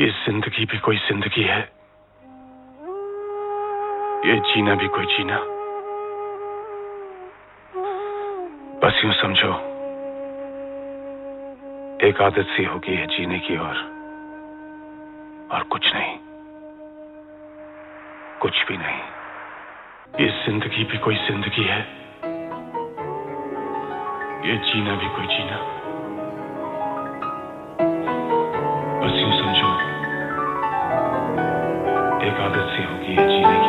ये ज़िंदगी भी कोई ज़िंदगी है। ये जीना भी कोई जीना। बस यूँ समझो, एक आदत सी होगी है जीने की और और कुछ नहीं। कुछ भी नहीं। ये ज़िंदगी भी कोई ज़िंदगी है। ये जीना भी कोई जीना। आदत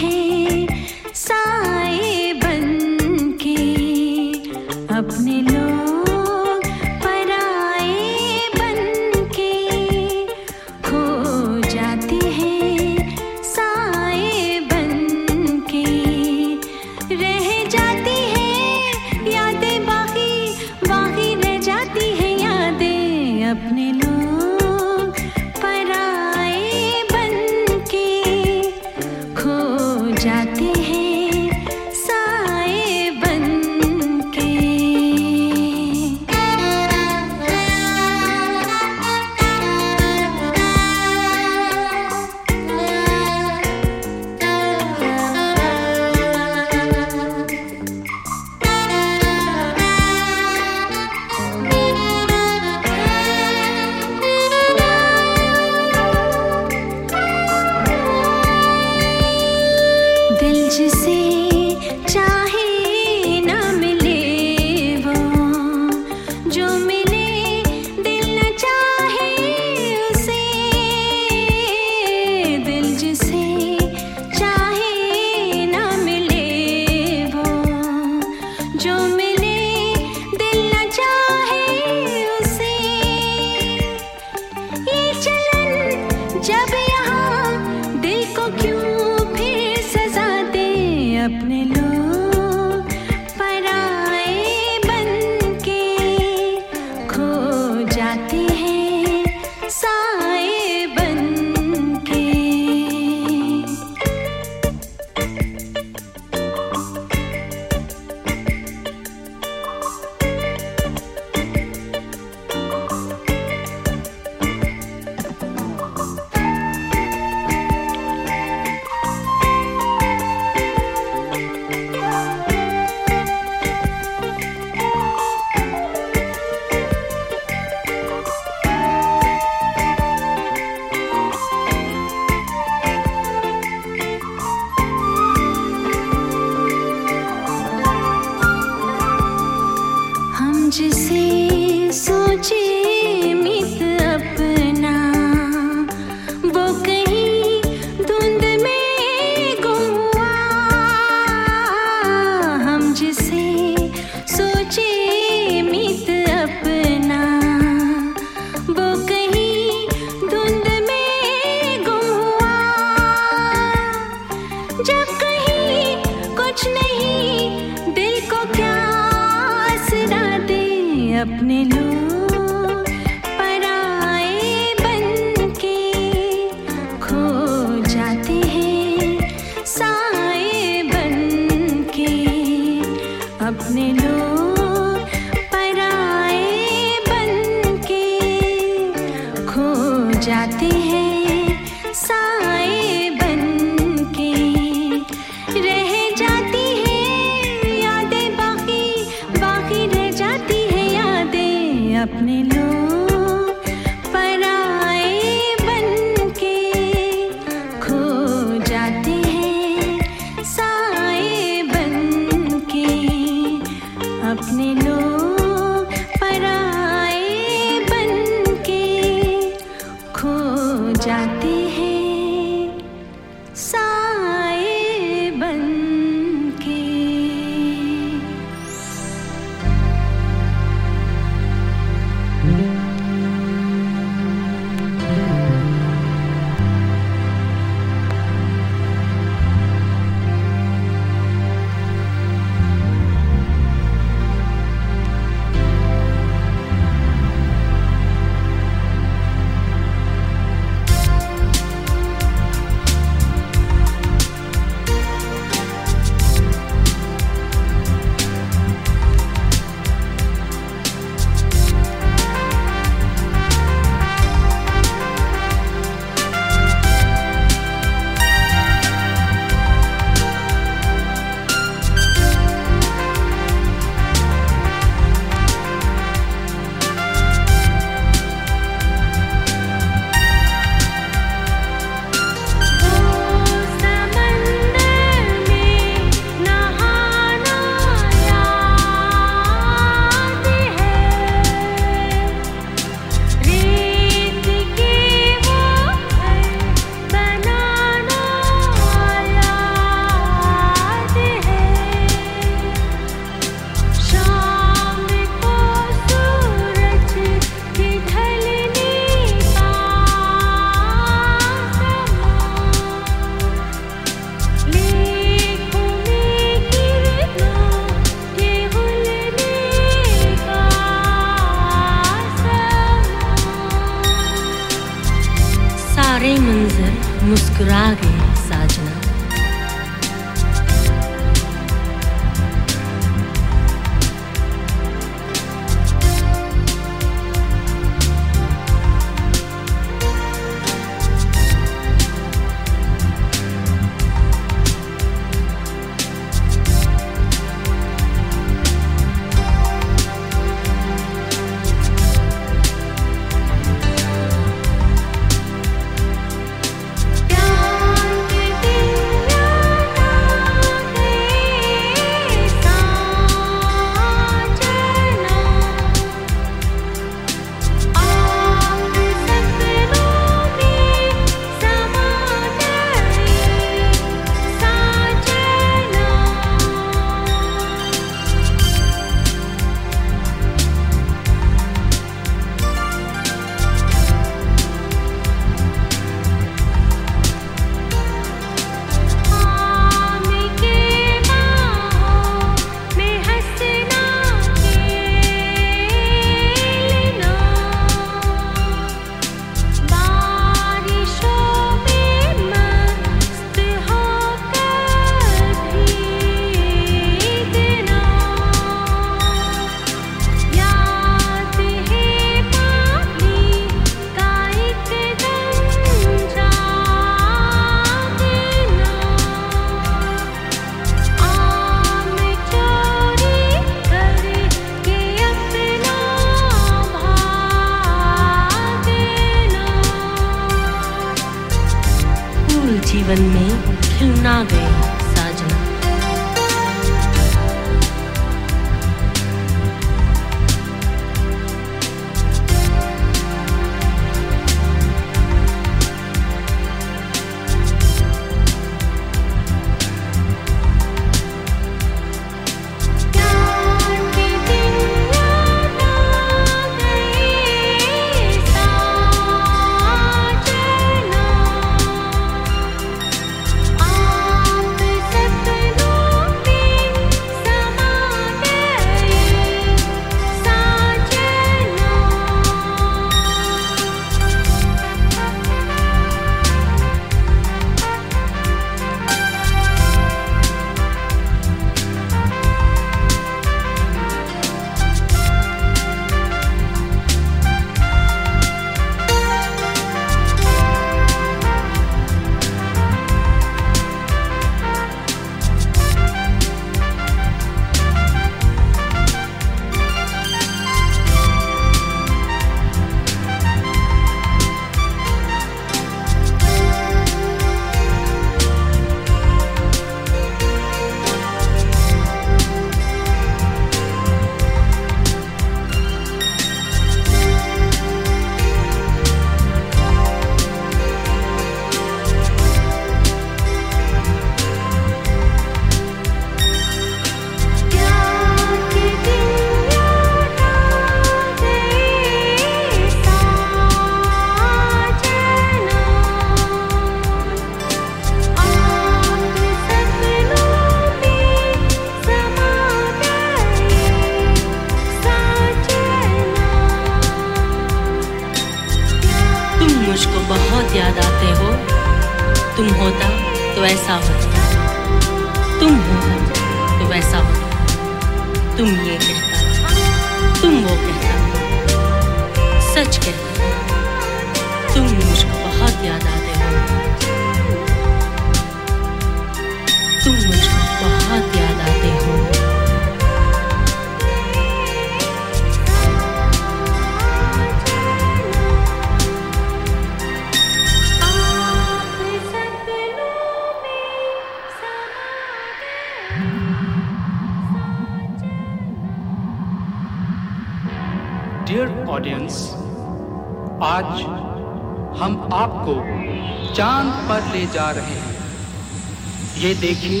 देखिए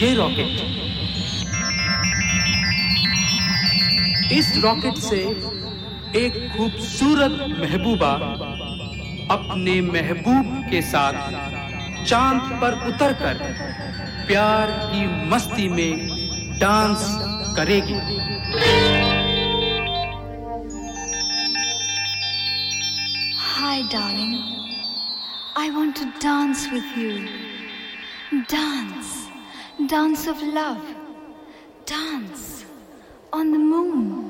ये रॉकेट इस रॉकेट से एक खूबसूरत महबूबा अपने महबूब के साथ चाँद पर उतरकर प्यार की मस्ती में डांस करेगी Hi, darling. I want to dance with you. Dance, dance of love, dance on the moon.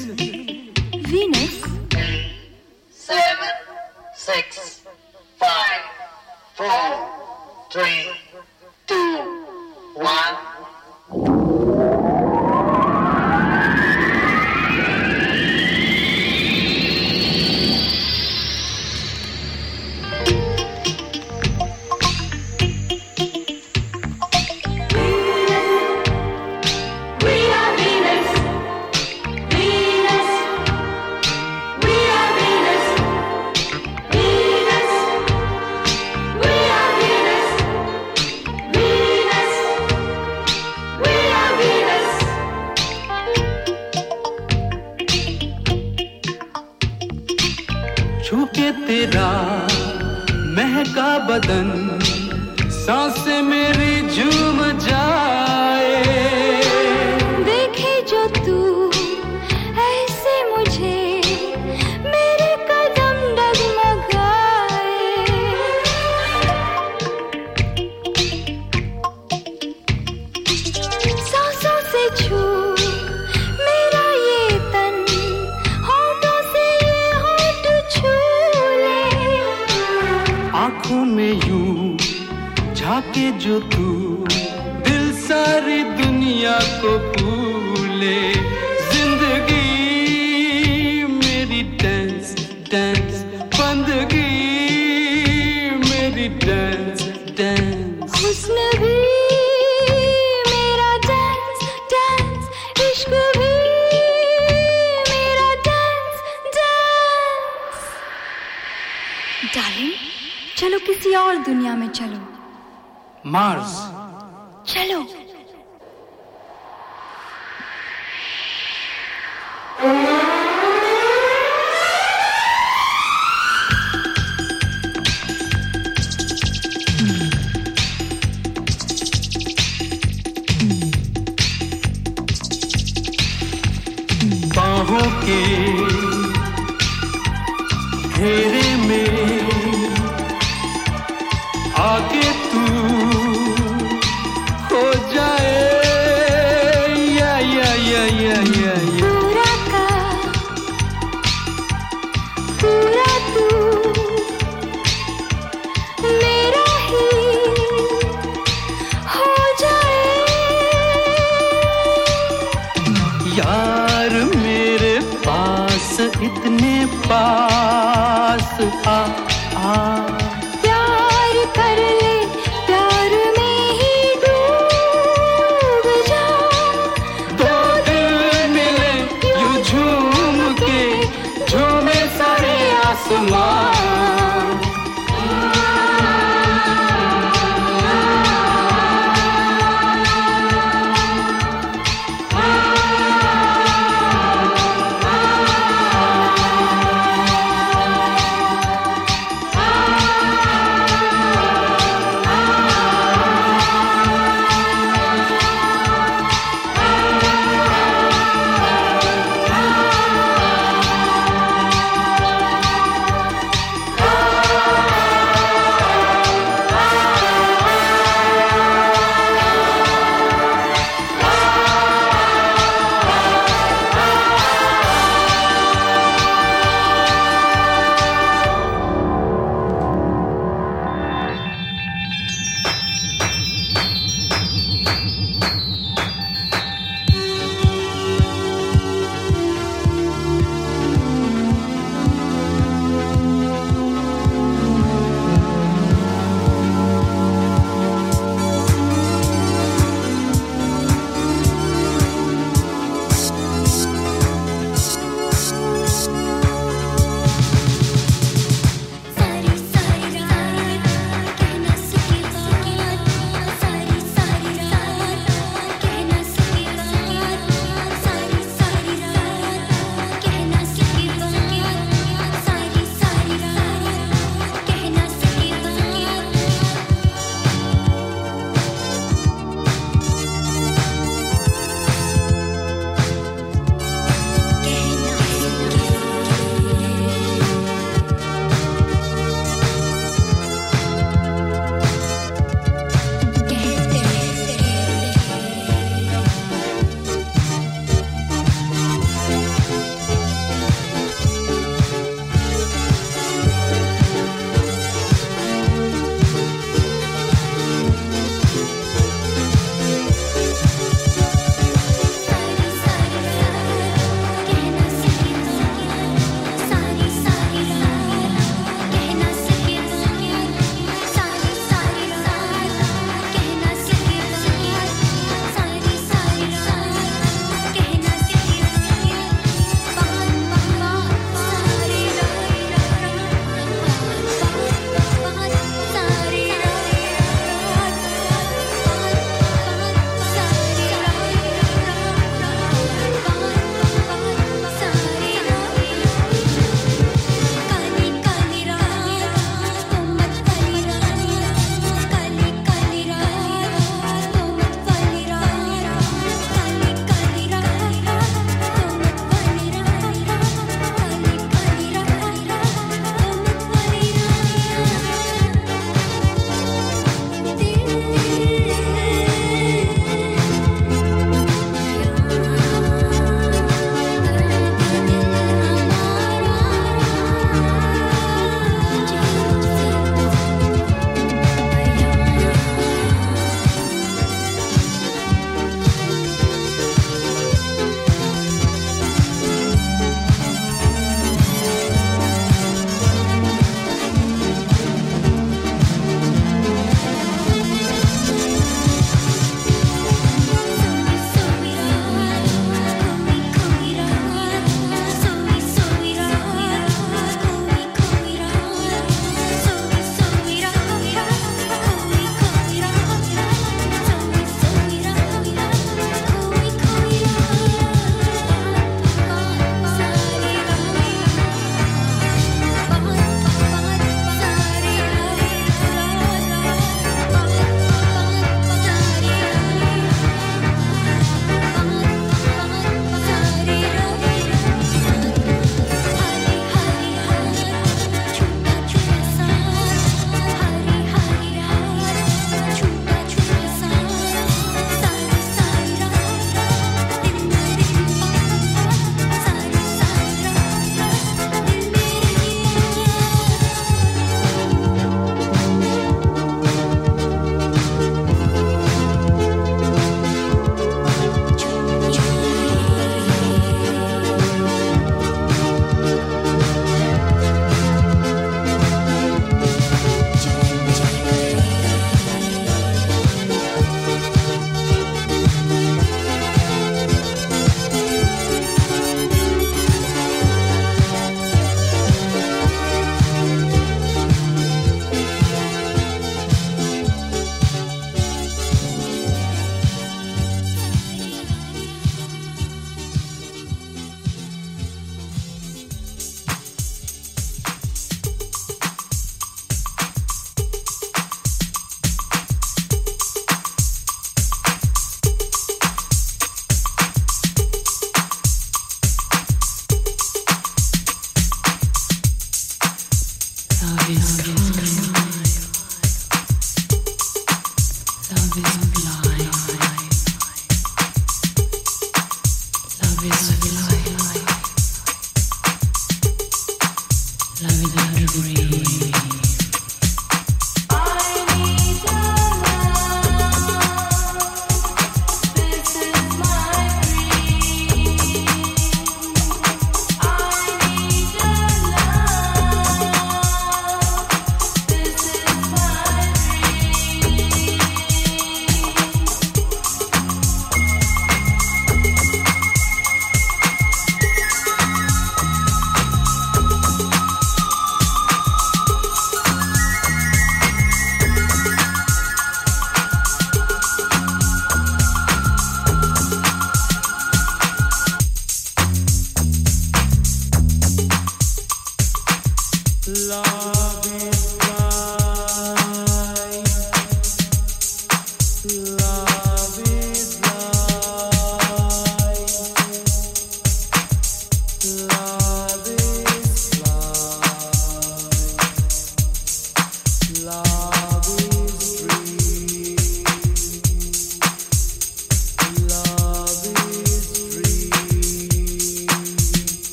किसी और दुनिया में चलो। मार्स चलो।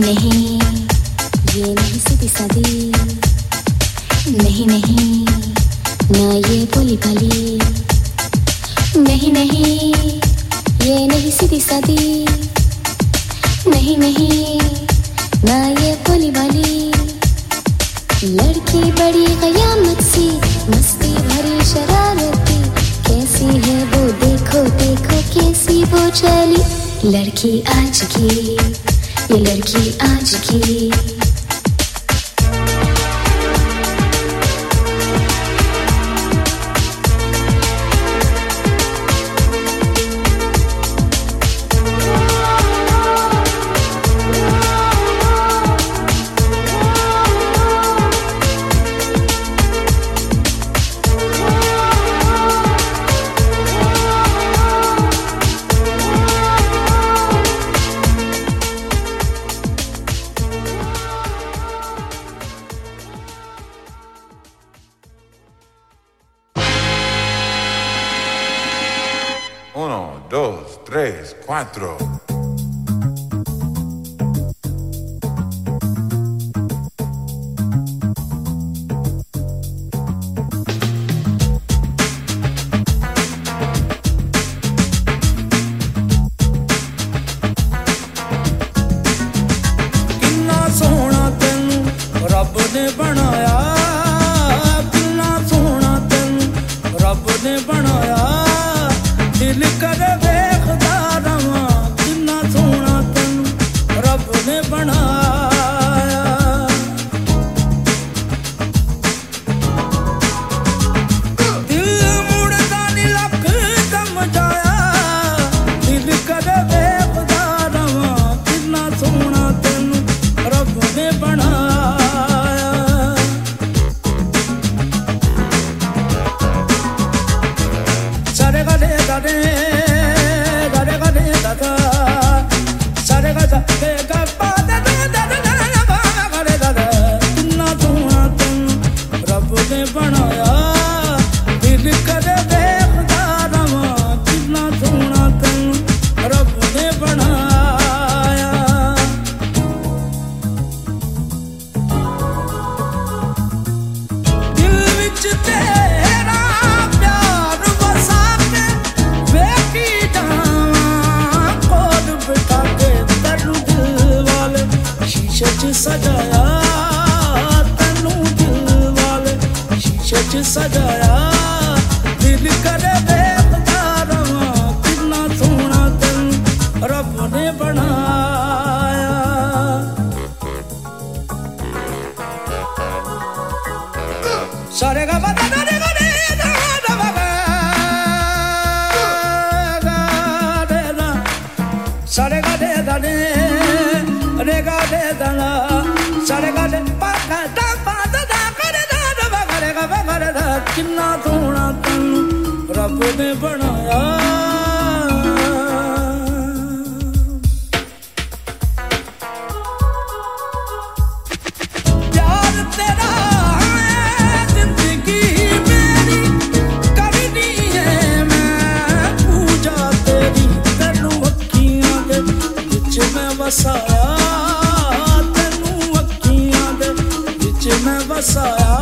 नहीं नहीं ये नहीं सीधी सादी नहीं नहीं ना ये बोली भाली नहीं नहीं, ये नहीं सीधी सादी नहीं नहीं ना ये बोली भाली लड़की बड़ी कयामत सी, मस्ती भरी शरारती कैसी है वो, देखो देखो, कैसी वो चली। लड़की आज की। ये लड़की आज की cuatro. Messiah.